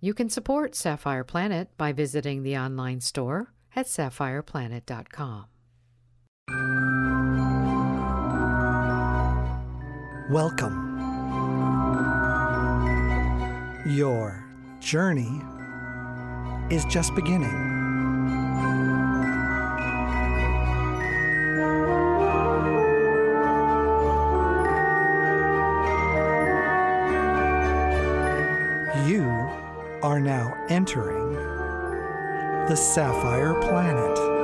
You can support Sapphire Planet by visiting the online store at sapphireplanet.com. Welcome. Your journey is just beginning. Are now entering the Sapphire Planet.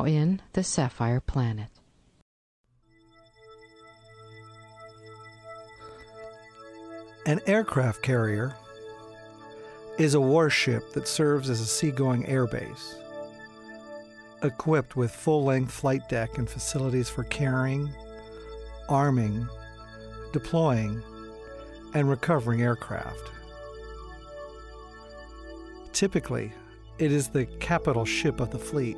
Now in the Sapphire Planet. An aircraft carrier is a warship that serves as a seagoing airbase, equipped with full length flight deck and facilities for carrying, arming, deploying, and recovering aircraft. Typically, it is the capital ship of the fleet,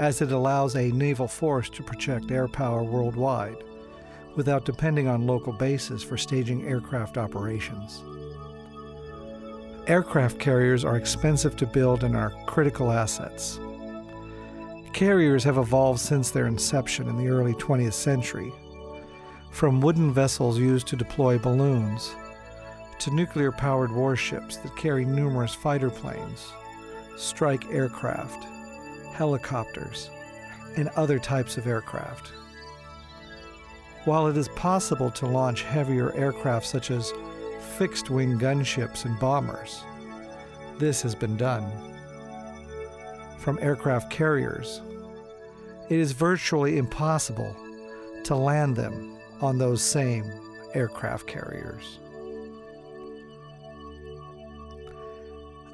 as it allows a naval force to project air power worldwide without depending on local bases for staging aircraft operations. Aircraft carriers are expensive to build and are critical assets. Carriers have evolved since their inception in the early 20th century, from wooden vessels used to deploy balloons to nuclear powered warships that carry numerous fighter planes, strike aircraft, helicopters, and other types of aircraft. While it is possible to launch heavier aircraft such as fixed wing gunships and bombers, this has been done. From aircraft carriers, it is virtually impossible to land them on those same aircraft carriers.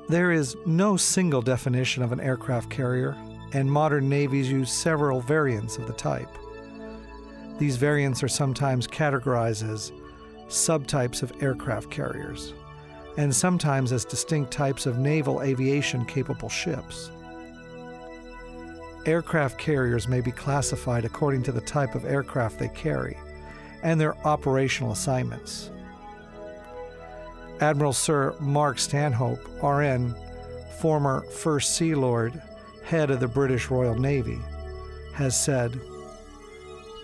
There is no single definition of an aircraft carrier, and modern navies use several variants of the type. These variants are sometimes categorized as subtypes of aircraft carriers, and sometimes as distinct types of naval aviation capable ships. Aircraft carriers may be classified according to the type of aircraft they carry and their operational assignments. Admiral Sir Mark Stanhope, RN, former First Sea Lord, head of the British Royal Navy, has said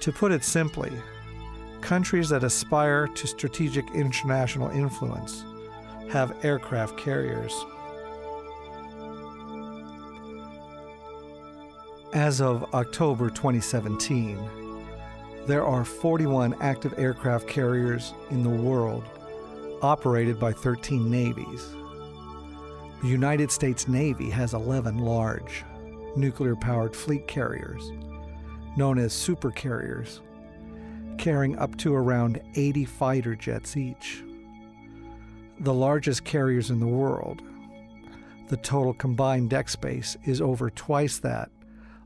To put it simply, countries that aspire to strategic international influence have aircraft carriers. As of October 2017, there are 41 active aircraft carriers in the world operated by 13 navies. The United States Navy has 11 large, nuclear powered fleet carriers, known as supercarriers, carrying up to around 80 fighter jets each. The largest carriers in the world. The total combined deck space is over twice that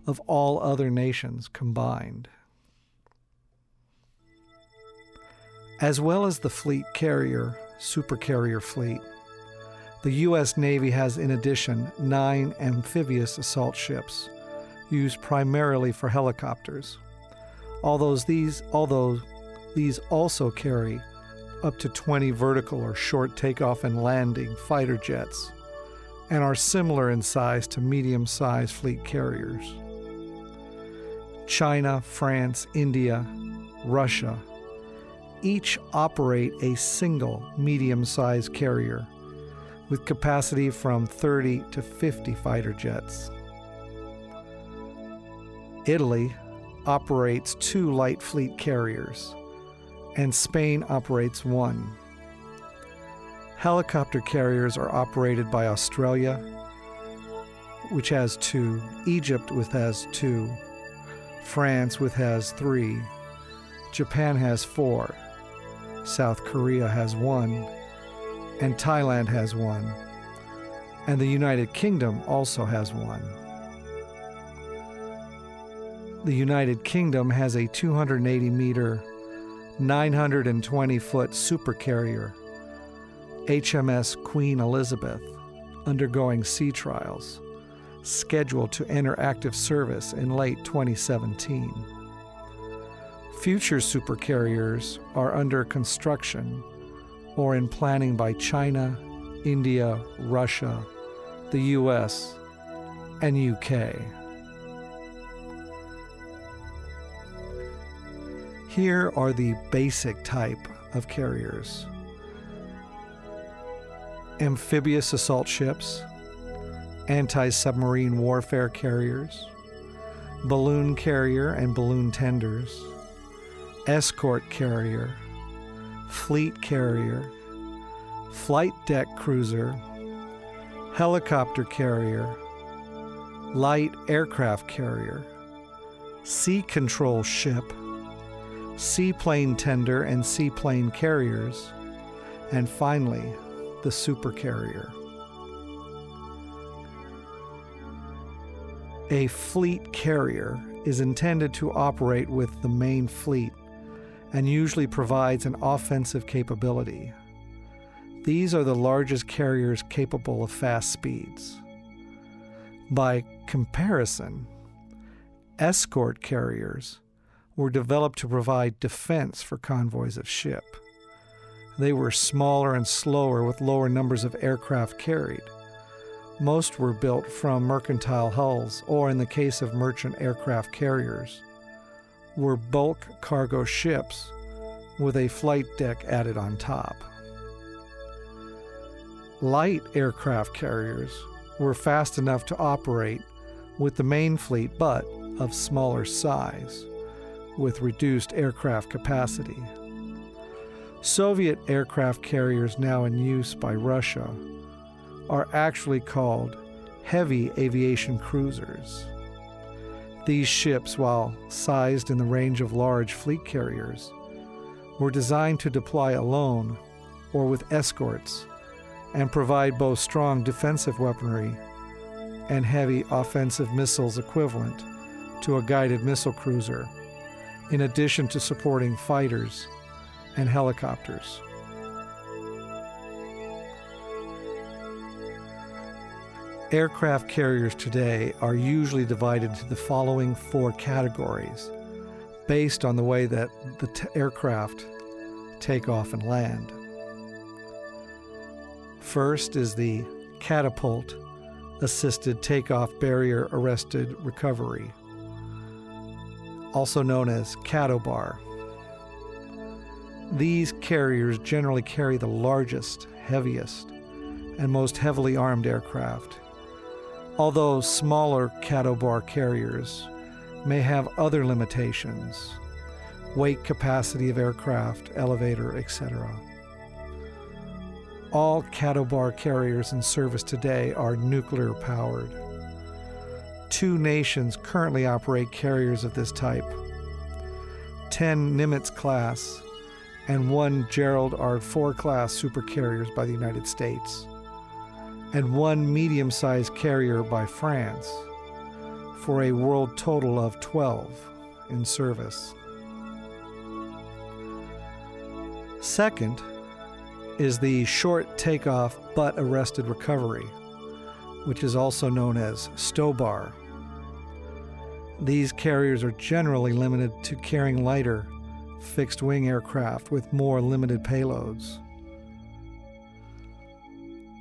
of all other nations combined. As well as the fleet carrier, supercarrier fleet, the U.S. Navy has, in addition, nine amphibious assault ships, used primarily for helicopters. Although these, although these also carry up to 20 vertical or short takeoff and landing fighter jets, and are similar in size to medium sized fleet carriers. China, France, India, Russia each operate a single medium sized carrier with capacity from 30 to 50 fighter jets. Italy operates two light fleet carriers, and Spain operates one. Helicopter carriers are operated by Australia, which has two, Egypt, which has two, France, which has three, Japan has four, South Korea has one, and Thailand has one, and the United Kingdom also has one. The United Kingdom has a 280 meter, 920 foot supercarrier, HMS Queen Elizabeth, undergoing sea trials, scheduled to enter active service in late 2017. Future supercarriers are under construction or in planning by China, India, Russia, the US, and UK. Here are the basic type of carriers amphibious assault ships, anti submarine warfare carriers, balloon carrier and balloon tenders, escort carrier, fleet carrier, flight deck cruiser, helicopter carrier, light aircraft carrier, sea control ship, seaplane tender and seaplane carriers, and finally, the supercarrier. A fleet carrier is intended to operate with the main fleet and usually provides an offensive capability. These are the largest carriers capable of fast speeds. By comparison, escort carriers were developed to provide defense for convoys of ship. They were smaller and slower with lower numbers of aircraft carried. Most were built from mercantile hulls, or in the case of merchant aircraft carriers, were bulk cargo ships with a flight deck added on top. Light aircraft carriers were fast enough to operate with the main fleet but of smaller size, with reduced aircraft capacity. Soviet aircraft carriers now in use by Russia are actually called heavy aviation cruisers. These ships, while sized in the range of large fleet carriers, were designed to deploy alone or with escorts and provide both strong defensive weaponry and heavy offensive missiles equivalent to a guided missile cruiser, in addition to supporting fighters and helicopters. Aircraft carriers today are usually divided into the following four categories based on the way that the t- aircraft take off and land. First is the catapult assisted takeoff barrier arrested recovery, also known as CATOBAR. These carriers generally carry the largest, heaviest, and most heavily armed aircraft, although smaller CATOBAR carriers may have other limitations weight capacity of aircraft, elevator, etc. All CATOBAR carriers in service today are nuclear powered. Two nations currently operate carriers of this type 10 Nimitz class and one Gerald R. Ford class supercarriers by the United States, and one medium sized carrier by France, for a world total of 12 in service. Second is the short takeoff but arrested recovery, which is also known as STOBAR. These carriers are generally limited to carrying lighter fixed wing aircraft with more limited payloads.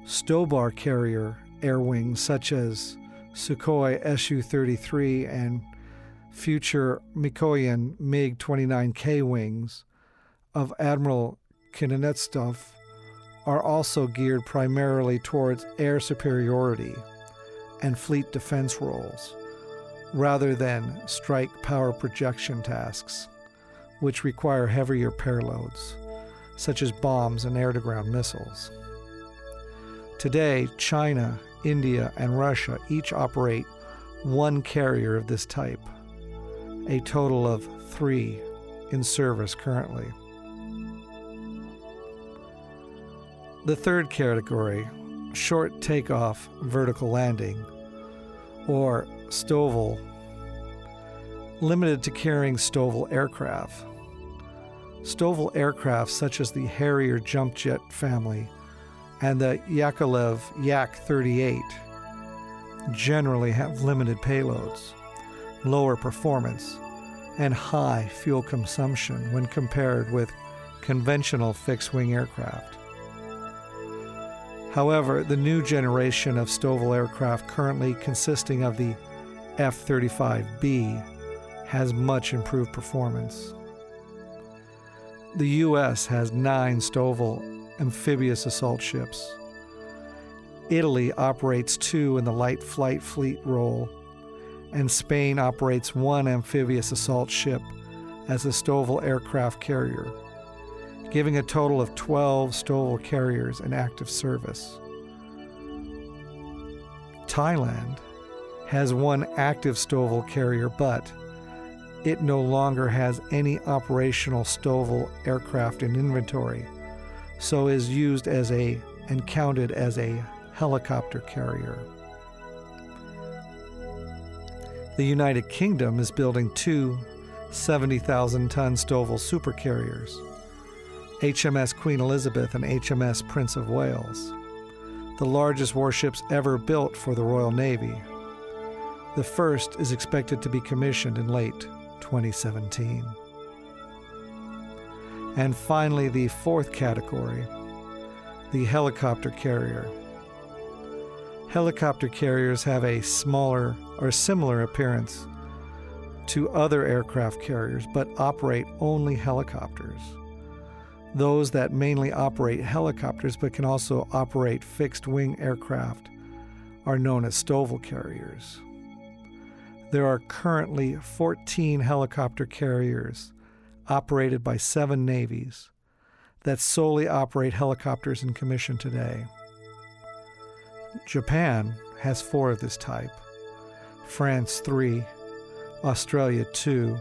Stobar carrier air wings such as Sukhoi Su 33 and future Mikoyan MiG 29K wings of Admiral Kuznetsov are also geared primarily towards air superiority and fleet defense roles, rather than strike power projection tasks which require heavier payloads, such as bombs and air to ground missiles. Today, China, India, and Russia each operate one carrier of this type, a total of three in service currently. The third category, short takeoff vertical landing, or STOVL, limited to carrying STOVL aircraft. STOVL aircraft such as the Harrier jump jet family and the Yakovlev Yak 38 generally have limited payloads, lower performance, and high fuel consumption when compared with conventional fixed wing aircraft. However, the new generation of STOVL aircraft, currently consisting of the F 35B, has much improved performance. The U.S. has nine STOVL amphibious assault ships. Italy operates two in the light flight fleet role, and Spain operates one amphibious assault ship as a STOVL aircraft carrier giving a total of 12 STOVL carriers in active service. Thailand has one active STOVL carrier, but it no longer has any operational STOVL aircraft in inventory, so is used as a and counted as a helicopter carrier. The United Kingdom is building two 70,000 ton STOVL supercarriers. HMS Queen Elizabeth and HMS Prince of Wales, the largest warships ever built for the Royal Navy. The first is expected to be commissioned in late 2017. And finally, the fourth category the helicopter carrier. Helicopter carriers have a smaller or similar appearance to other aircraft carriers but operate only helicopters those that mainly operate helicopters but can also operate fixed wing aircraft are known as STOVL carriers. There are currently 14 helicopter carriers operated by seven navies that solely operate helicopters in commission today. Japan has four of this type, France three, Australia two,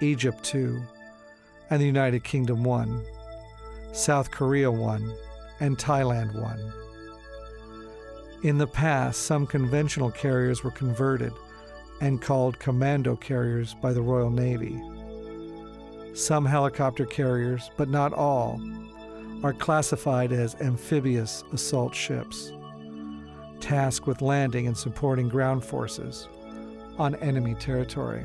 Egypt two, and the United Kingdom one, South Korea one, and Thailand one. In the past, some conventional carriers were converted and called commando carriers by the Royal Navy. Some helicopter carriers, but not all, are classified as amphibious assault ships, tasked with landing and supporting ground forces on enemy territory.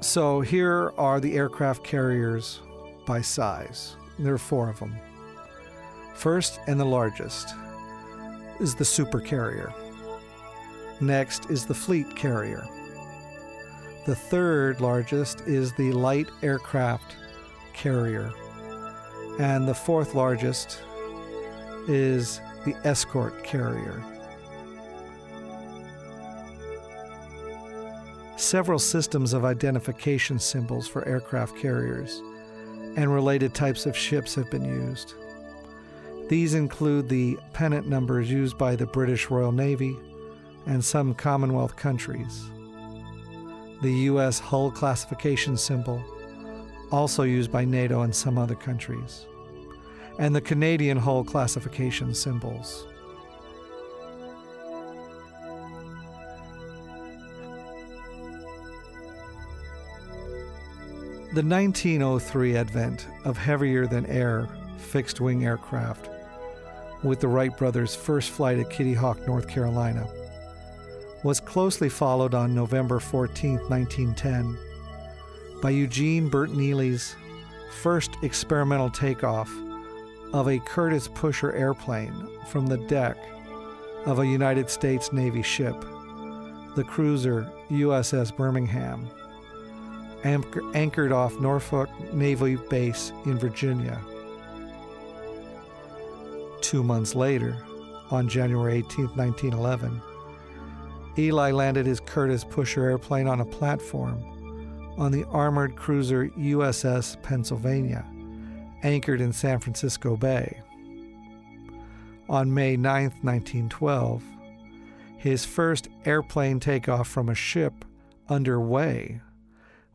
So here are the aircraft carriers by size. There are four of them. First and the largest is the super carrier. Next is the fleet carrier. The third largest is the light aircraft carrier. And the fourth largest is the escort carrier. several systems of identification symbols for aircraft carriers, and related types of ships have been used. These include the pennant numbers used by the British Royal Navy and some Commonwealth countries, the U.S. hull classification symbol, also used by NATO and some other countries, and the Canadian hull classification symbols. The 1903 advent of heavier than air fixed wing aircraft, with the Wright brothers' first flight at Kitty Hawk, North Carolina, was closely followed on November 14, 1910, by Eugene Burton Ely's first experimental takeoff of a Curtiss Pusher airplane from the deck of a United States Navy ship, the cruiser USS Birmingham anchored off Norfolk Naval Base in Virginia. Two months later, on January 18, 1911, Ely landed his Curtiss Pusher airplane on a platform on the armored cruiser USS Pennsylvania anchored in San Francisco Bay. On May 9, 1912, his first airplane takeoff from a ship underway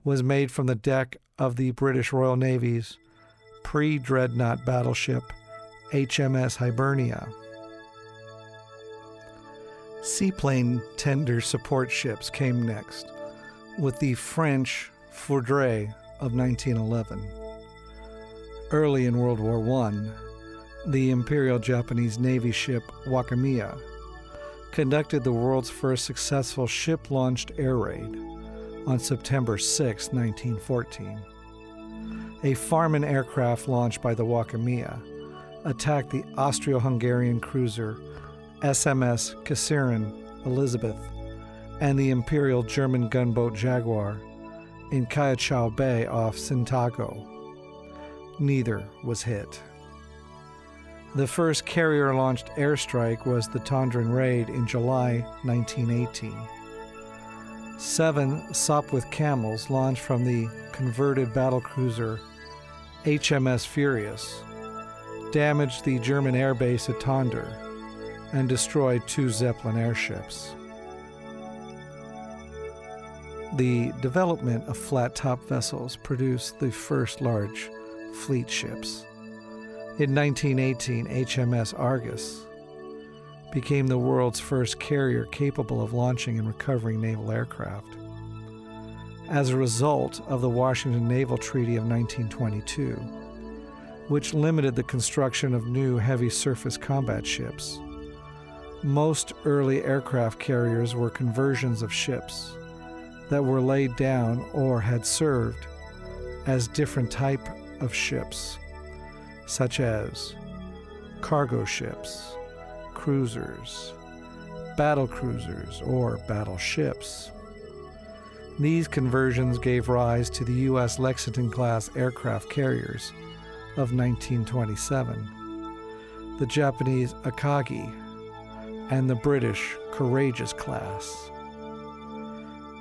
was made from the deck of the British Royal Navy's pre dreadnought battleship HMS Hibernia. Seaplane tender support ships came next, with the French Foudre of 1911. Early in World War I, the Imperial Japanese Navy ship Wakamiya conducted the world's first successful ship launched air raid on September 6, 1914. A Farman aircraft launched by the Wakamiya attacked the Austro Hungarian cruiser SMS Kaiserin Elisabeth and the Imperial German gunboat Jaguar in Kiautschou Bay off Tsingtao. Neither was hit. The first carrier launched airstrike was the Tondern Raid in July 1918. Seven Sopwith Camels launched from the converted battlecruiser HMS Furious damaged the German airbase at Tonder and destroyed two Zeppelin airships. The development of flat top vessels produced the first large fleet ships. In 1918, HMS Argus became the world's first carrier capable of launching and recovering naval aircraft. As a result of the Washington Naval Treaty of 1922, which limited the construction of new heavy surface combat ships, most early aircraft carriers were conversions of ships that were laid down or had served as different type of ships such as cargo ships, cruisers, battle cruisers, or battleships. These conversions gave rise to the U.S. Lexington class aircraft carriers of 1927, the Japanese Akagi, and the British Courageous class.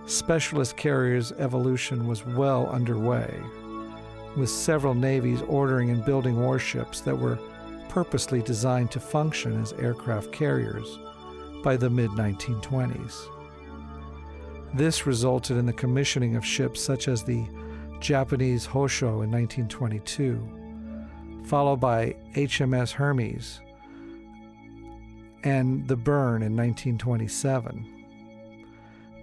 Specialist carriers' evolution was well underway with several navies ordering and building warships that were purposely designed to function as aircraft carriers by the mid 1920s. This resulted in the commissioning of ships such as the Japanese Hosho in 1922, followed by HMS Hermes and the Béarn in 1927.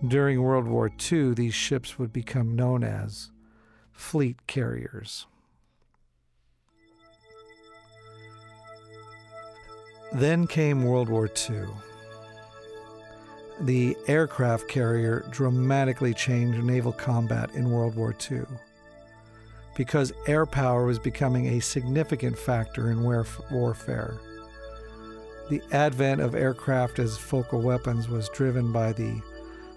During World War II, these ships would become known as fleet carriers. Then came World War II. The aircraft carrier dramatically changed naval combat in World War II because air power was becoming a significant factor in warfare. The advent of aircraft as focal weapons was driven by the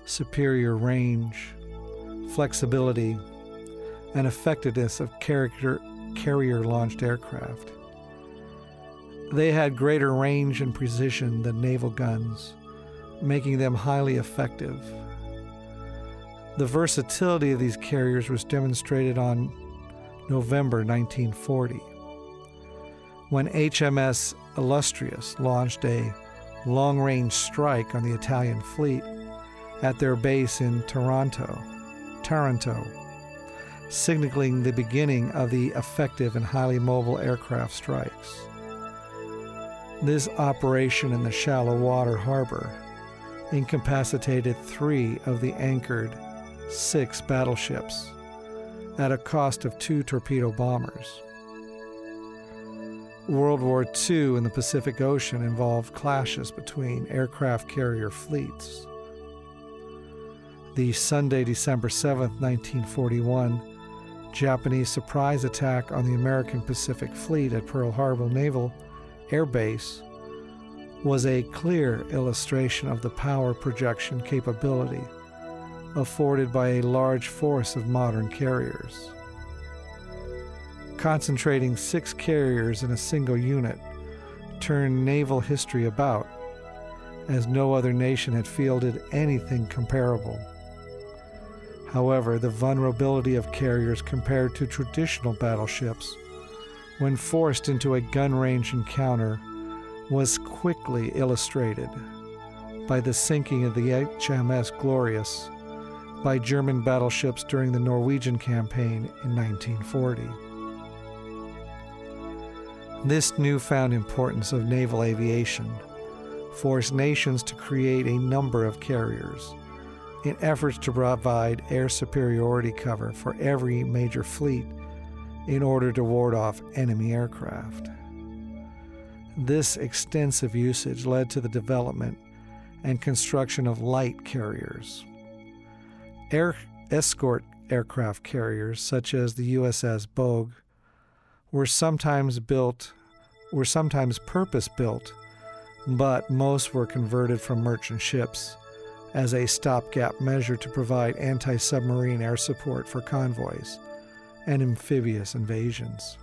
superior range, flexibility, and effectiveness of carrier launched aircraft. They had greater range and precision than naval guns, making them highly effective. The versatility of these carriers was demonstrated on November 1940 when HMS Illustrious launched a long range strike on the Italian fleet at their base in Toronto, Taranto signaling the beginning of the effective and highly mobile aircraft strikes. This operation in the shallow water harbor incapacitated three of the anchored six battleships at a cost of two torpedo bombers. World War II in the Pacific Ocean involved clashes between aircraft carrier fleets. The Sunday, December 7, 1941, Japanese surprise attack on the American Pacific Fleet at Pearl Harbor Naval Air Base was a clear illustration of the power projection capability afforded by a large force of modern carriers. Concentrating six carriers in a single unit turned naval history about, as no other nation had fielded anything comparable. However, the vulnerability of carriers compared to traditional battleships when forced into a gun range encounter, was quickly illustrated by the sinking of the HMS Glorious by German battleships during the Norwegian campaign in 1940. This newfound importance of naval aviation forced nations to create a number of carriers in efforts to provide air superiority cover for every major fleet in order to ward off enemy aircraft. This extensive usage led to the development and construction of light carriers. Air escort aircraft carriers, such as the USS Bogue, were sometimes built, were sometimes purpose built, but most were converted from merchant ships as a stopgap measure to provide anti submarine air support for convoys and amphibious invasions.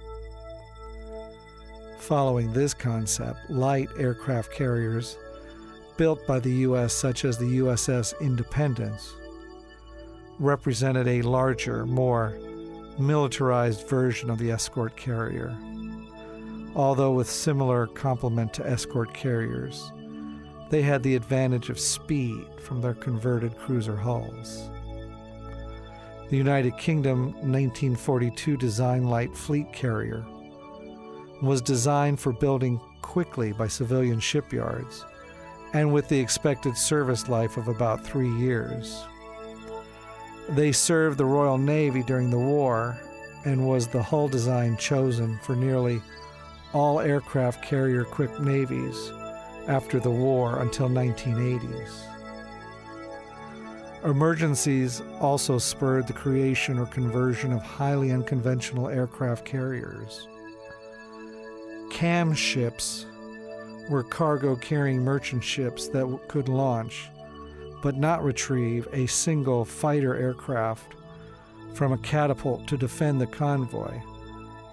Following this concept, light aircraft carriers built by the U.S., such as the USS Independence, represented a larger, more militarized version of the escort carrier. Although with similar complement to escort carriers, they had the advantage of speed from their converted cruiser hulls. The United Kingdom 1942 design light fleet carrier was designed for building quickly by civilian shipyards and with the expected service life of about three years. They served the Royal Navy during the war and was the hull design chosen for nearly all aircraft carrier equipped navies after the war until 1980s. Emergencies also spurred the creation or conversion of highly unconventional aircraft carriers. CAM ships were cargo carrying merchant ships that could launch but not retrieve a single fighter aircraft from a catapult to defend the convoy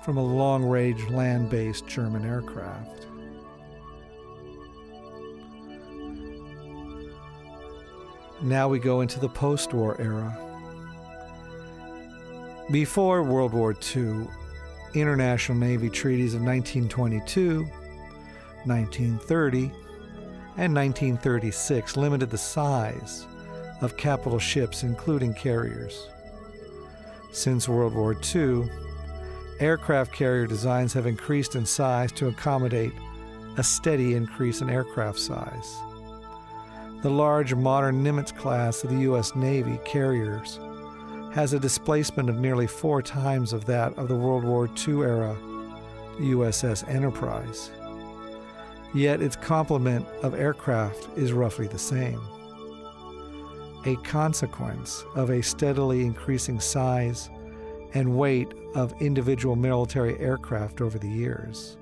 from a long range land based German aircraft. Now we go into the post war era. Before World War II, International Navy treaties of 1922, 1930, and 1936 limited the size of capital ships, including carriers. Since World War II, aircraft carrier designs have increased in size to accommodate a steady increase in aircraft size. The large modern Nimitz class of the U.S. Navy carriers has a displacement of nearly four times of that of the World War II era USS Enterprise. Yet its complement of aircraft is roughly the same. A consequence of a steadily increasing size and weight of individual military aircraft over the years.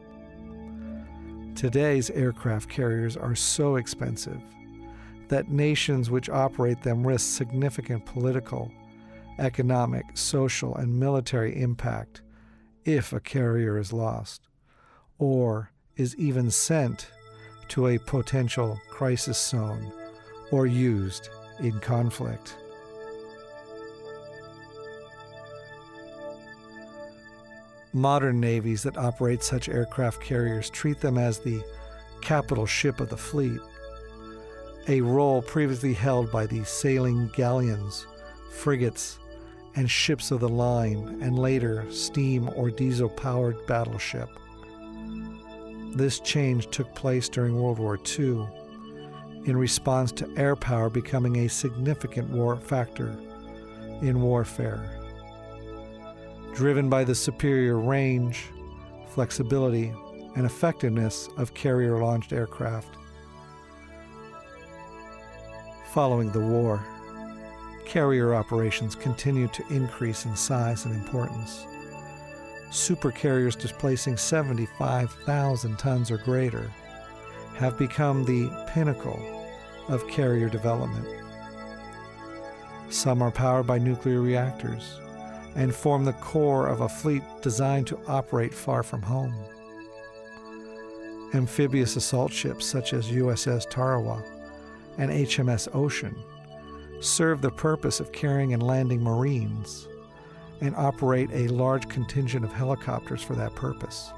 Today's aircraft carriers are so expensive that nations which operate them risk significant political, economic, social, and military impact if a carrier is lost, or is even sent to a potential crisis zone or used in conflict. Modern navies that operate such aircraft carriers treat them as the capital ship of the fleet a role previously held by the sailing galleons, frigates, and ships of the line, and later steam or diesel powered battleship. This change took place during World War II in response to air power becoming a significant war factor in warfare. Driven by the superior range, flexibility, and effectiveness of carrier launched aircraft, Following the war, carrier operations continued to increase in size and importance. Supercarriers displacing 75,000 tons or greater have become the pinnacle of carrier development. Some are powered by nuclear reactors and form the core of a fleet designed to operate far from home. Amphibious assault ships such as USS Tarawa and HMS Ocean serve the purpose of carrying and landing Marines and operate a large contingent of helicopters for that purpose.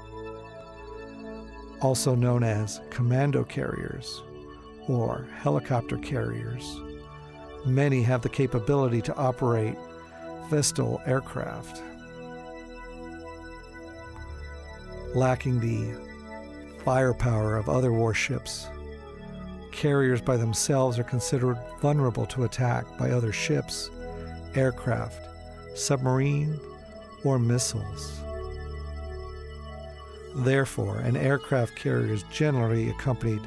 Also known as commando carriers or helicopter carriers, many have the capability to operate VSTOL aircraft. Lacking the firepower of other warships, carriers by themselves are considered vulnerable to attack by other ships, aircraft, submarine, or missiles. Therefore, an aircraft carrier is generally accompanied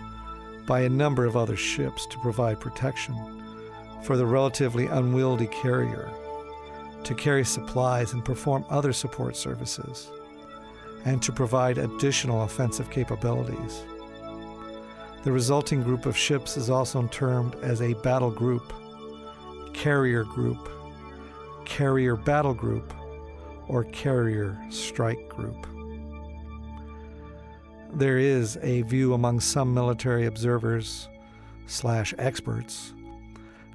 by a number of other ships to provide protection for the relatively unwieldy carrier, to carry supplies and perform other support services, and to provide additional offensive capabilities. The resulting group of ships is also termed as a battle group, carrier group, carrier battle group, or carrier strike group. There is a view among some military observers slash experts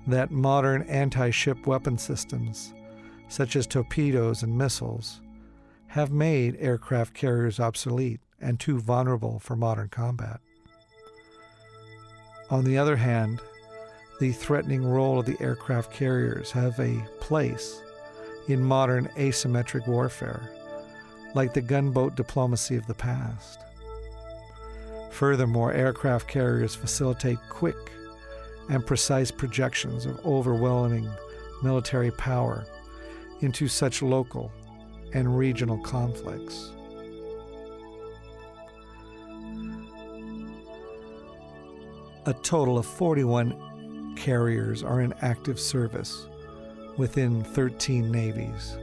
that modern anti-ship weapon systems, such as torpedoes and missiles, have made aircraft carriers obsolete and too vulnerable for modern combat. On the other hand, the threatening role of the aircraft carriers have a place in modern asymmetric warfare, like the gunboat diplomacy of the past. Furthermore, aircraft carriers facilitate quick and precise projections of overwhelming military power into such local and regional conflicts. A total of 41 carriers are in active service within 13 navies.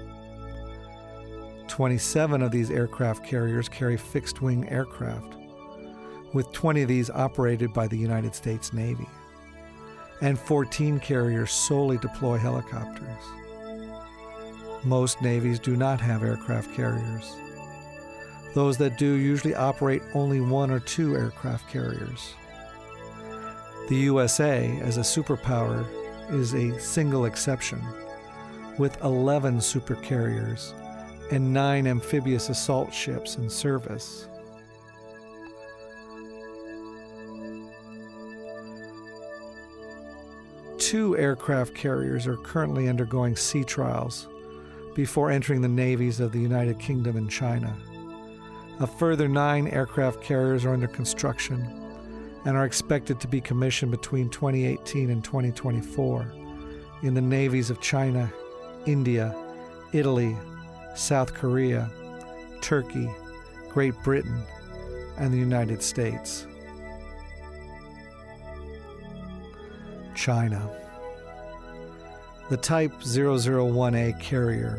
27 of these aircraft carriers carry fixed wing aircraft, with 20 of these operated by the United States Navy, and 14 carriers solely deploy helicopters. Most navies do not have aircraft carriers. Those that do usually operate only one or two aircraft carriers. The USA, as a superpower, is a single exception, with 11 supercarriers and nine amphibious assault ships in service. Two aircraft carriers are currently undergoing sea trials before entering the navies of the United Kingdom and China. A further nine aircraft carriers are under construction and are expected to be commissioned between 2018 and 2024 in the navies of China, India, Italy, South Korea, Turkey, Great Britain, and the United States. China. The Type 001A carrier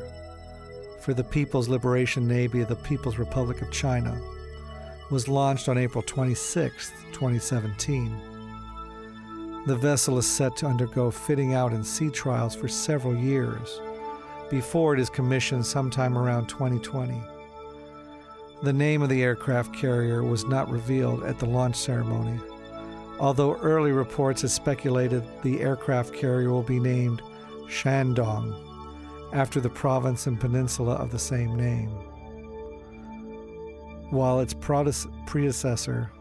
for the People's Liberation Navy of the People's Republic of China was launched on April 26, 2017. The vessel is set to undergo fitting out and sea trials for several years before it is commissioned sometime around 2020. The name of the aircraft carrier was not revealed at the launch ceremony, although early reports have speculated the aircraft carrier will be named Shandong, after the province and peninsula of the same name. While its predecessor,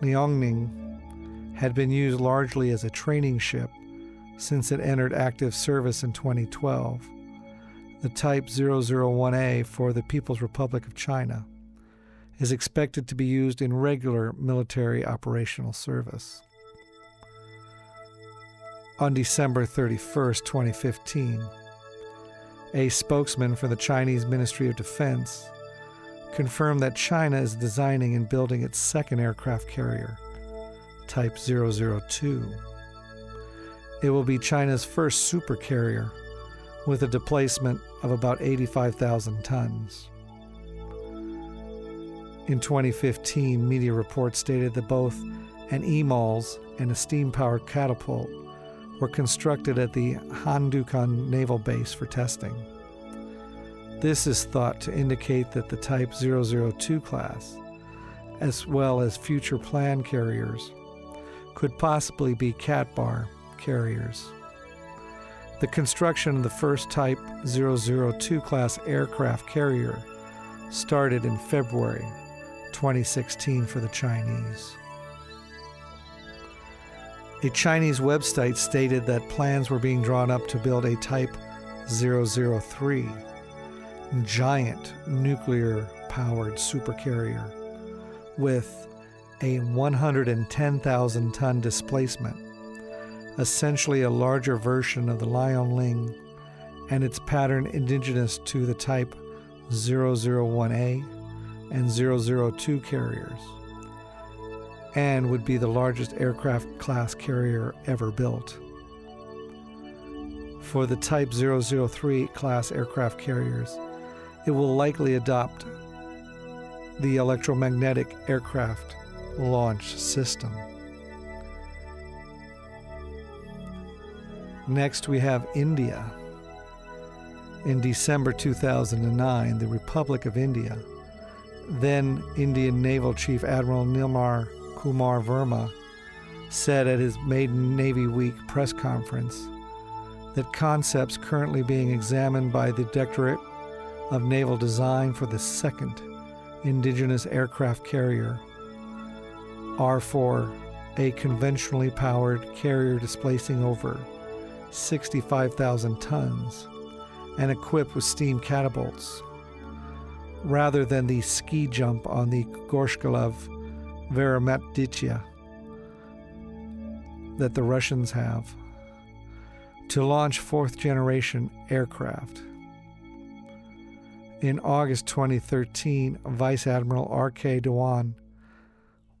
Liaoning, had been used largely as a training ship since it entered active service in 2012, the Type 001A for the People's Republic of China is expected to be used in regular military operational service. On December 31, 2015, a spokesman for the Chinese Ministry of Defense confirmed that China is designing and building its second aircraft carrier, Type 002. It will be China's first supercarrier with a displacement of about 85,000 tons. In 2015, media reports stated that both an EMALS and a steam powered catapult were constructed at the Handukan Naval Base for testing. This is thought to indicate that the Type 002 class, as well as future planned carriers, could possibly be CATBAR carriers. The construction of the first Type 002 class aircraft carrier started in February 2016 for the Chinese. A Chinese website stated that plans were being drawn up to build a Type 003 giant nuclear powered supercarrier with a 110,000 ton displacement, essentially a larger version of the Liaoning and its pattern indigenous to the Type 001A and 002 carriers, and would be the largest aircraft class carrier ever built. For the Type 003 class aircraft carriers, it will likely adopt the electromagnetic aircraft launch system. Next, we have India. In December 2009, the Republic of India, then Indian Naval Chief Admiral Nirmal Kumar Verma, said at his Maiden Navy Week press conference that concepts currently being examined by the Directorate of Naval Design for the second indigenous aircraft carrier are for a conventionally powered carrier displacing over 65,000 tons and equipped with steam catapults, rather than the ski jump on the Gorshkov Vikramaditya that the Russians have, to launch fourth generation aircraft. In August 2013, Vice Admiral R.K. Dhawan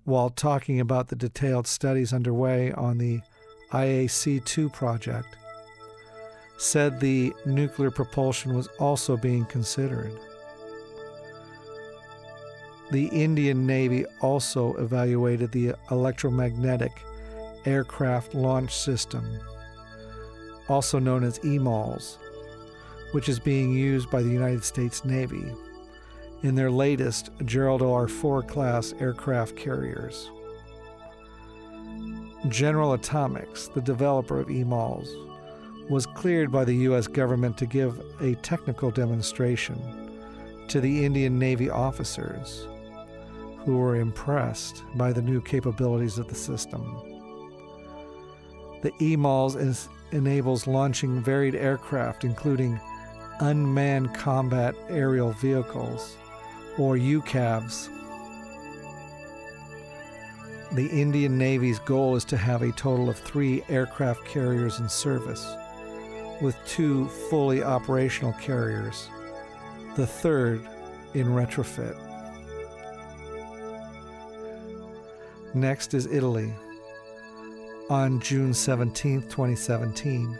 while talking about the detailed studies underway on the IAC 2 project, said the nuclear propulsion was also being considered. The Indian Navy also evaluated the electromagnetic aircraft launch system, also known as EMALS, which is being used by the United States Navy in their latest Gerald R. Ford class aircraft carriers. General Atomics, the developer of EMALS, was cleared by the U.S. government to give a technical demonstration to the Indian Navy officers who were impressed by the new capabilities of the system. The EMALS enables launching varied aircraft, including unmanned combat aerial vehicles or UCAVs. The Indian Navy's goal is to have a total of three aircraft carriers in service, with two fully operational carriers, the third in retrofit. Next is Italy. On June 17, 2017,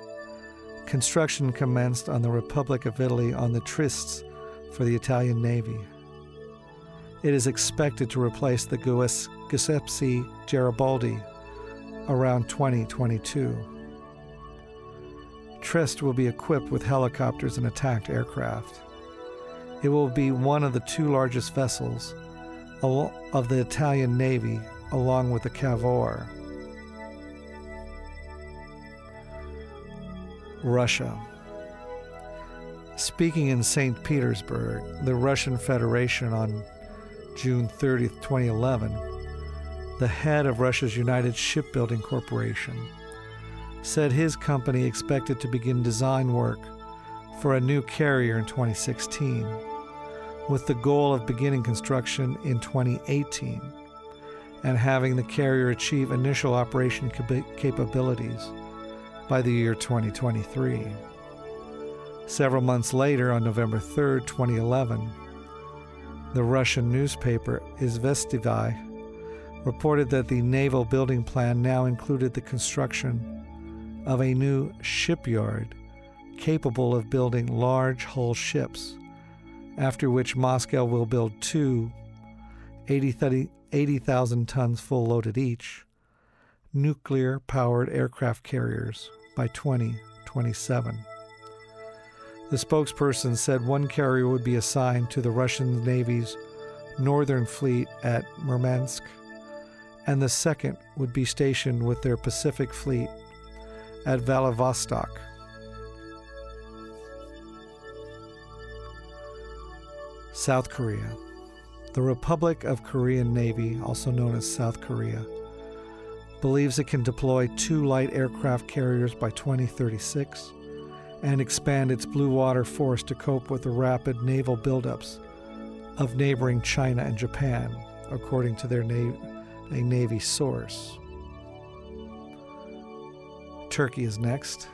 construction commenced on the Republic of Italy on the Trieste for the Italian Navy. It is expected to replace the Giuseppe Garibaldi around 2022. Trieste will be equipped with helicopters and attacked aircraft. It will be one of the two largest vessels of the Italian Navy, along with the Cavour. Russia. Speaking in St. Petersburg, the Russian Federation on June 30, 2011, the head of Russia's United Shipbuilding Corporation said his company expected to begin design work for a new carrier in 2016, with the goal of beginning construction in 2018 and having the carrier achieve initial operation cap- capabilities by the year 2023. Several months later, on November 3, 2011, the Russian newspaper Izvestia reported that the naval building plan now included the construction of a new shipyard capable of building large hull ships, after which Moscow will build two 80,000 80, tons full loaded each nuclear powered aircraft carriers by 2027. The spokesperson said one carrier would be assigned to the Russian Navy's Northern Fleet at Murmansk, and the second would be stationed with their Pacific Fleet at Vladivostok. South Korea. The Republic of Korean Navy, also known as South Korea, believes it can deploy two light aircraft carriers by 2036 and expand its blue water force to cope with the rapid naval buildups of neighboring China and Japan, according to their na- a Navy source. Turkey is next.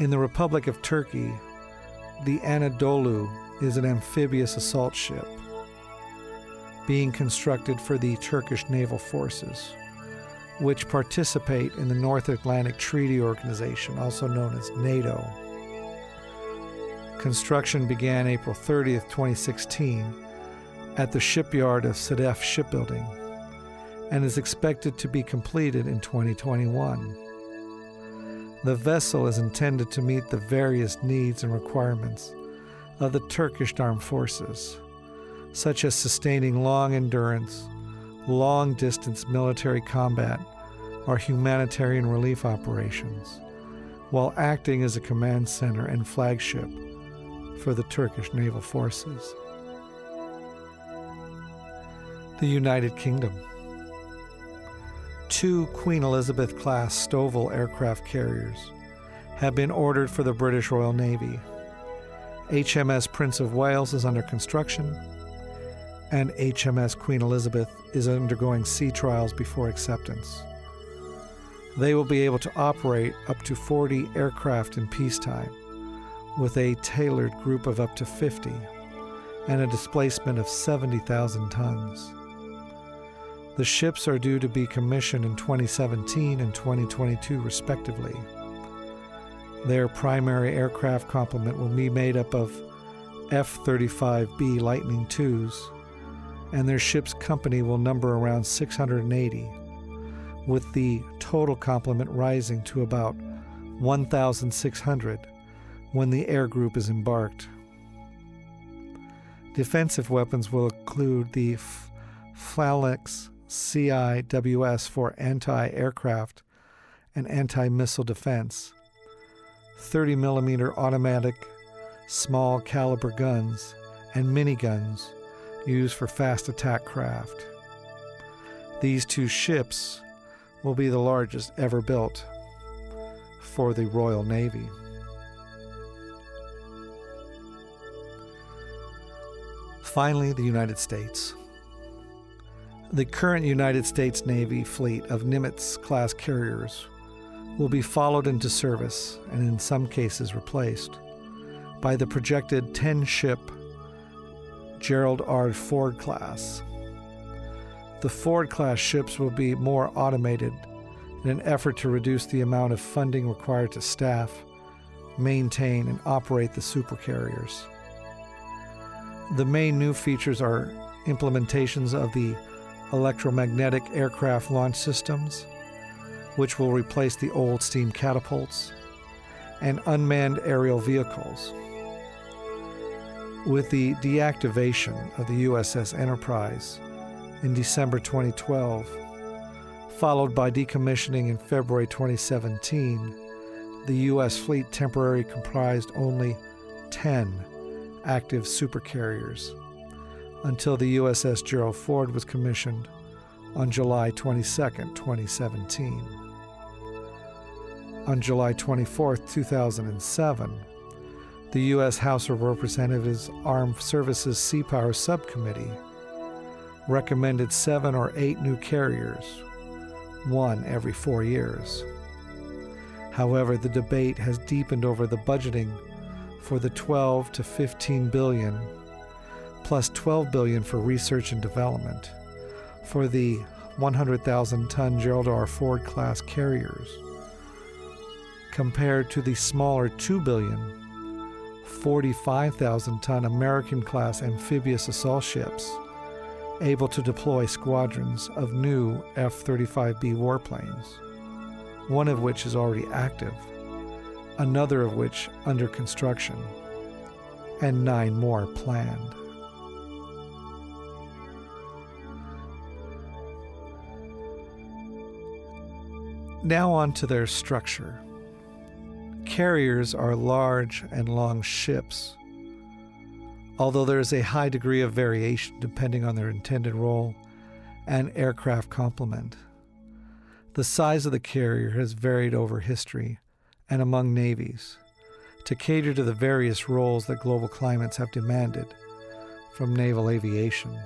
In the Republic of Turkey, the Anadolu is an amphibious assault ship being constructed for the Turkish naval forces which participate in the North Atlantic Treaty Organization, also known as NATO. Construction began April 30th, 2016, at the shipyard of Sedef Shipbuilding and is expected to be completed in 2021. The vessel is intended to meet the various needs and requirements of the Turkish armed forces, such as sustaining long endurance, long distance military combat, or humanitarian relief operations, while acting as a command center and flagship for the Turkish naval forces. The United Kingdom. Two Queen Elizabeth class STOVL aircraft carriers have been ordered for the British Royal Navy. HMS Prince of Wales is under construction, and HMS Queen Elizabeth is undergoing sea trials before acceptance. They will be able to operate up to 40 aircraft in peacetime, with a tailored group of up to 50 and a displacement of 70,000 tons. The ships are due to be commissioned in 2017 and 2022, respectively. Their primary aircraft complement will be made up of F 35B Lightning IIs, and their ship's company will number around 680 with the total complement rising to about 1,600 when the air group is embarked. Defensive weapons will include the Phalanx CIWS for anti aircraft and anti missile defense, 30 millimeter automatic small caliber guns, and miniguns used for fast attack craft. These two ships will be the largest ever built for the Royal Navy. Finally, the United States. The current United States Navy fleet of Nimitz class carriers will be followed into service and, in some cases, replaced by the projected 10 ship Gerald R. Ford class the Ford class ships will be more automated in an effort to reduce the amount of funding required to staff, maintain, and operate the supercarriers. The main new features are implementations of the electromagnetic aircraft launch systems, which will replace the old steam catapults, and unmanned aerial vehicles. With the deactivation of the USS Enterprise, in December 2012, followed by decommissioning in February 2017. The U.S. fleet temporarily comprised only 10 active supercarriers until the USS Gerald Ford was commissioned on July 22, 2017. On July 24, 2007, the U.S. House of Representatives Armed Services Sea Power Subcommittee recommended seven or eight new carriers, one every four years. However, the debate has deepened over the budgeting for the 12 to 15 billion plus 12 billion for research and development for the 100,000 ton Gerald R. Ford class carriers compared to the smaller 2 billion 45,000 ton American class amphibious assault ships able to deploy squadrons of new F 35B warplanes, one of which is already active, another of which under construction, and nine more planned. Now, on to their structure. Carriers are large and long ships although there is a high degree of variation depending on their intended role and aircraft complement. The size of the carrier has varied over history and among navies to cater to the various roles that global climates have demanded from naval aviation.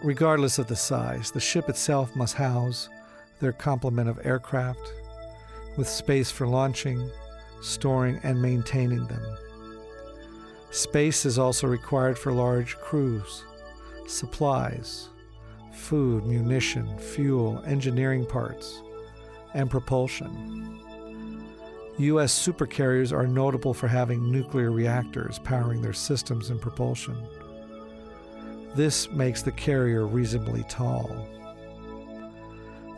Regardless of the size, the ship itself must house their complement of aircraft with space for launching, storing, and maintaining them. Space is also required for large crews, supplies, food, munition, fuel, engineering parts, and propulsion. U.S. supercarriers are notable for having nuclear reactors powering their systems and propulsion. This makes the carrier reasonably tall.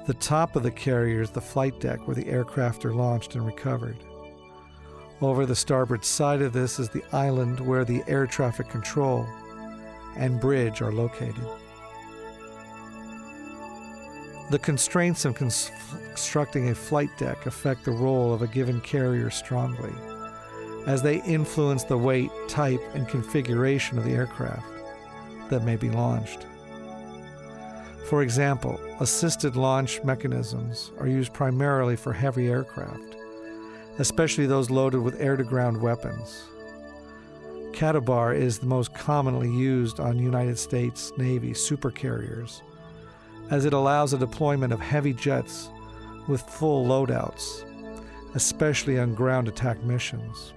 The top of the carrier is the flight deck where the aircraft are launched and recovered. Over the starboard side of this is the island where the air traffic control and bridge are located. The constraints of constructing a flight deck affect the role of a given carrier strongly, as they influence the weight, type, and configuration of the aircraft that may be launched. For example, assisted launch mechanisms are used primarily for heavy aircraft, especially those loaded with air to ground weapons. CATOBAR is the most commonly used on United States Navy supercarriers, as it allows the deployment of heavy jets with full loadouts, especially on ground attack missions.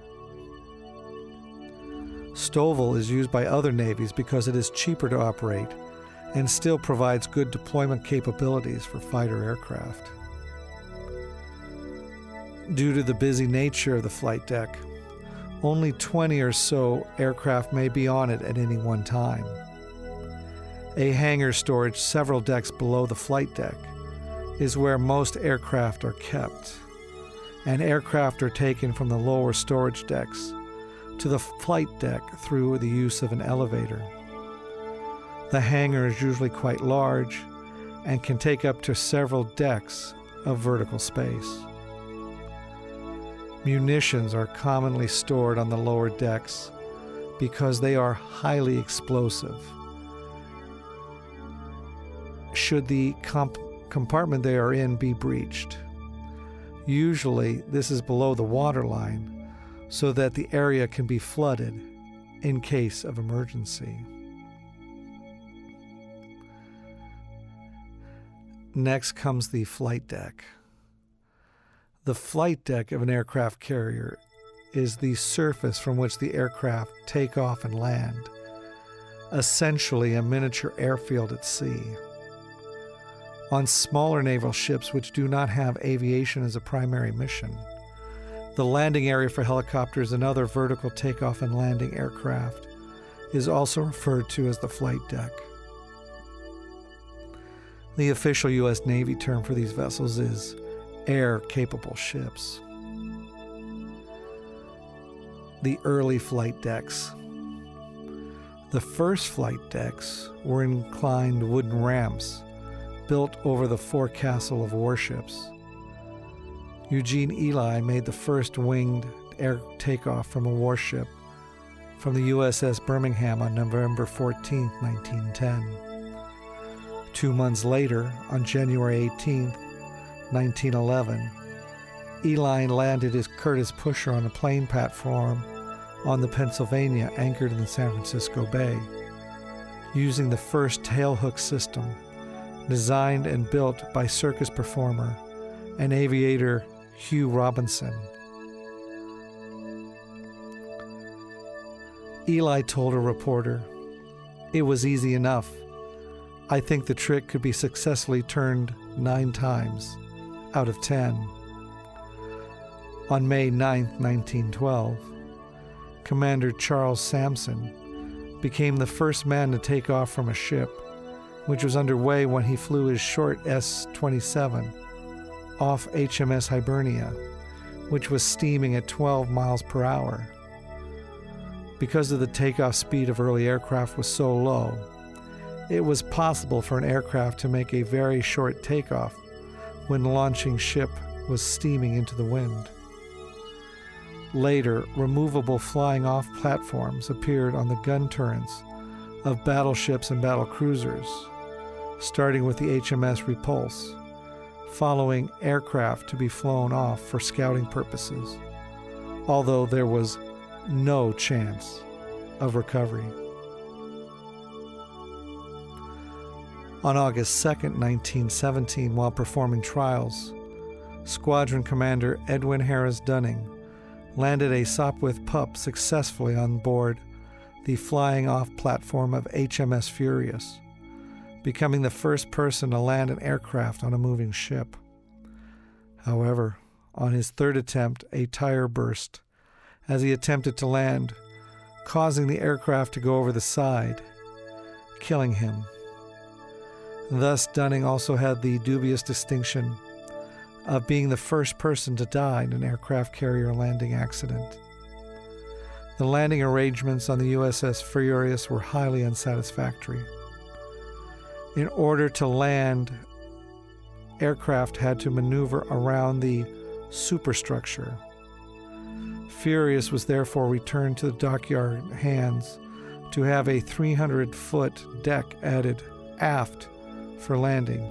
STOVL is used by other navies because it is cheaper to operate and still provides good deployment capabilities for fighter aircraft. Due to the busy nature of the flight deck, only 20 or so aircraft may be on it at any one time. A hangar storage several decks below the flight deck is where most aircraft are kept, and aircraft are taken from the lower storage decks to the flight deck through the use of an elevator. The hangar is usually quite large and can take up to several decks of vertical space. Munitions are commonly stored on the lower decks because they are highly explosive. Should the comp- compartment they are in be breached, usually this is below the waterline so that the area can be flooded in case of emergency. Next comes the flight deck. The flight deck of an aircraft carrier is the surface from which the aircraft take off and land, essentially a miniature airfield at sea. On smaller naval ships which do not have aviation as a primary mission, the landing area for helicopters and other vertical takeoff and landing aircraft is also referred to as the flight deck. The official U.S. Navy term for these vessels is air capable ships. The early flight decks. The first flight decks were inclined wooden ramps built over the forecastle of warships. Eugene Ely made the first winged air takeoff from a warship from the USS Birmingham on November 14, 1910. Two months later, on January 18, 1911, Ely landed his Curtiss pusher on a plane platform on the Pennsylvania anchored in the San Francisco Bay, using the first tailhook system designed and built by circus performer and aviator Hugh Robinson. Ely told a reporter, It was easy enough. I think the trick could be successfully turned nine times out of ten. On May 9, 1912, Commander Charles Samson became the first man to take off from a ship, which was underway when he flew his short S 27 off HMS Hibernia, which was steaming at 12 miles per hour. Because of the takeoff speed of early aircraft was so low, it was possible for an aircraft to make a very short takeoff when launching ship was steaming into the wind. Later, removable flying off platforms appeared on the gun turrets of battleships and battle cruisers, starting with the HMS Repulse, following aircraft to be flown off for scouting purposes, although there was no chance of recovery. On August 2, 1917, while performing trials, Squadron Commander Edwin Harris Dunning landed a Sopwith pup successfully on board the flying off platform of HMS Furious, becoming the first person to land an aircraft on a moving ship. However, on his third attempt, a tire burst as he attempted to land, causing the aircraft to go over the side, killing him. Thus, Dunning also had the dubious distinction of being the first person to die in an aircraft carrier landing accident. The landing arrangements on the USS Furious were highly unsatisfactory. In order to land, aircraft had to maneuver around the superstructure. Furious was therefore returned to the dockyard hands to have a 300 foot deck added aft for landing,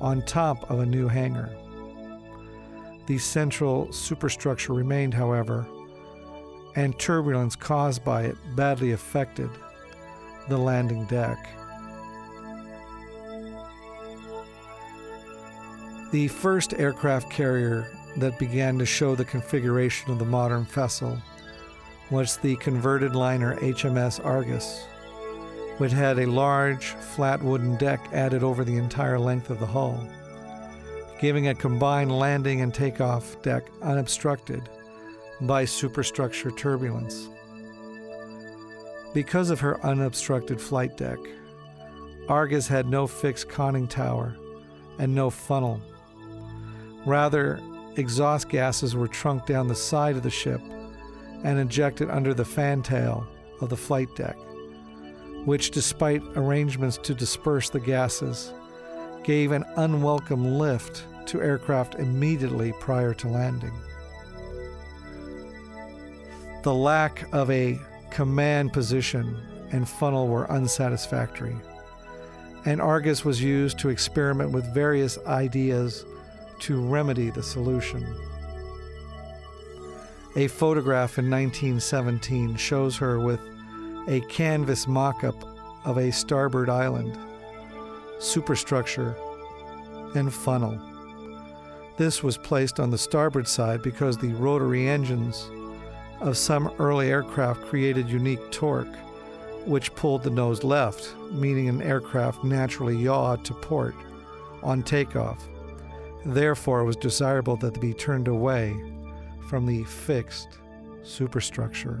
on top of a new hangar. The central superstructure remained, however, and turbulence caused by it badly affected the landing deck. The first aircraft carrier that began to show the configuration of the modern vessel was the converted liner HMS Argus which had a large, flat wooden deck added over the entire length of the hull, giving a combined landing and takeoff deck unobstructed by superstructure turbulence. Because of her unobstructed flight deck, Argus had no fixed conning tower and no funnel. Rather, exhaust gases were trunked down the side of the ship and injected under the fantail of the flight deck which, despite arrangements to disperse the gases, gave an unwelcome lift to aircraft immediately prior to landing. The lack of a command position and funnel were unsatisfactory, and Argus was used to experiment with various ideas to remedy the solution. A photograph in 1917 shows her with a canvas mock up of a starboard island, superstructure, and funnel. This was placed on the starboard side because the rotary engines of some early aircraft created unique torque, which pulled the nose left, meaning an aircraft naturally yawed to port on takeoff. Therefore, it was desirable that they be turned away from the fixed superstructure.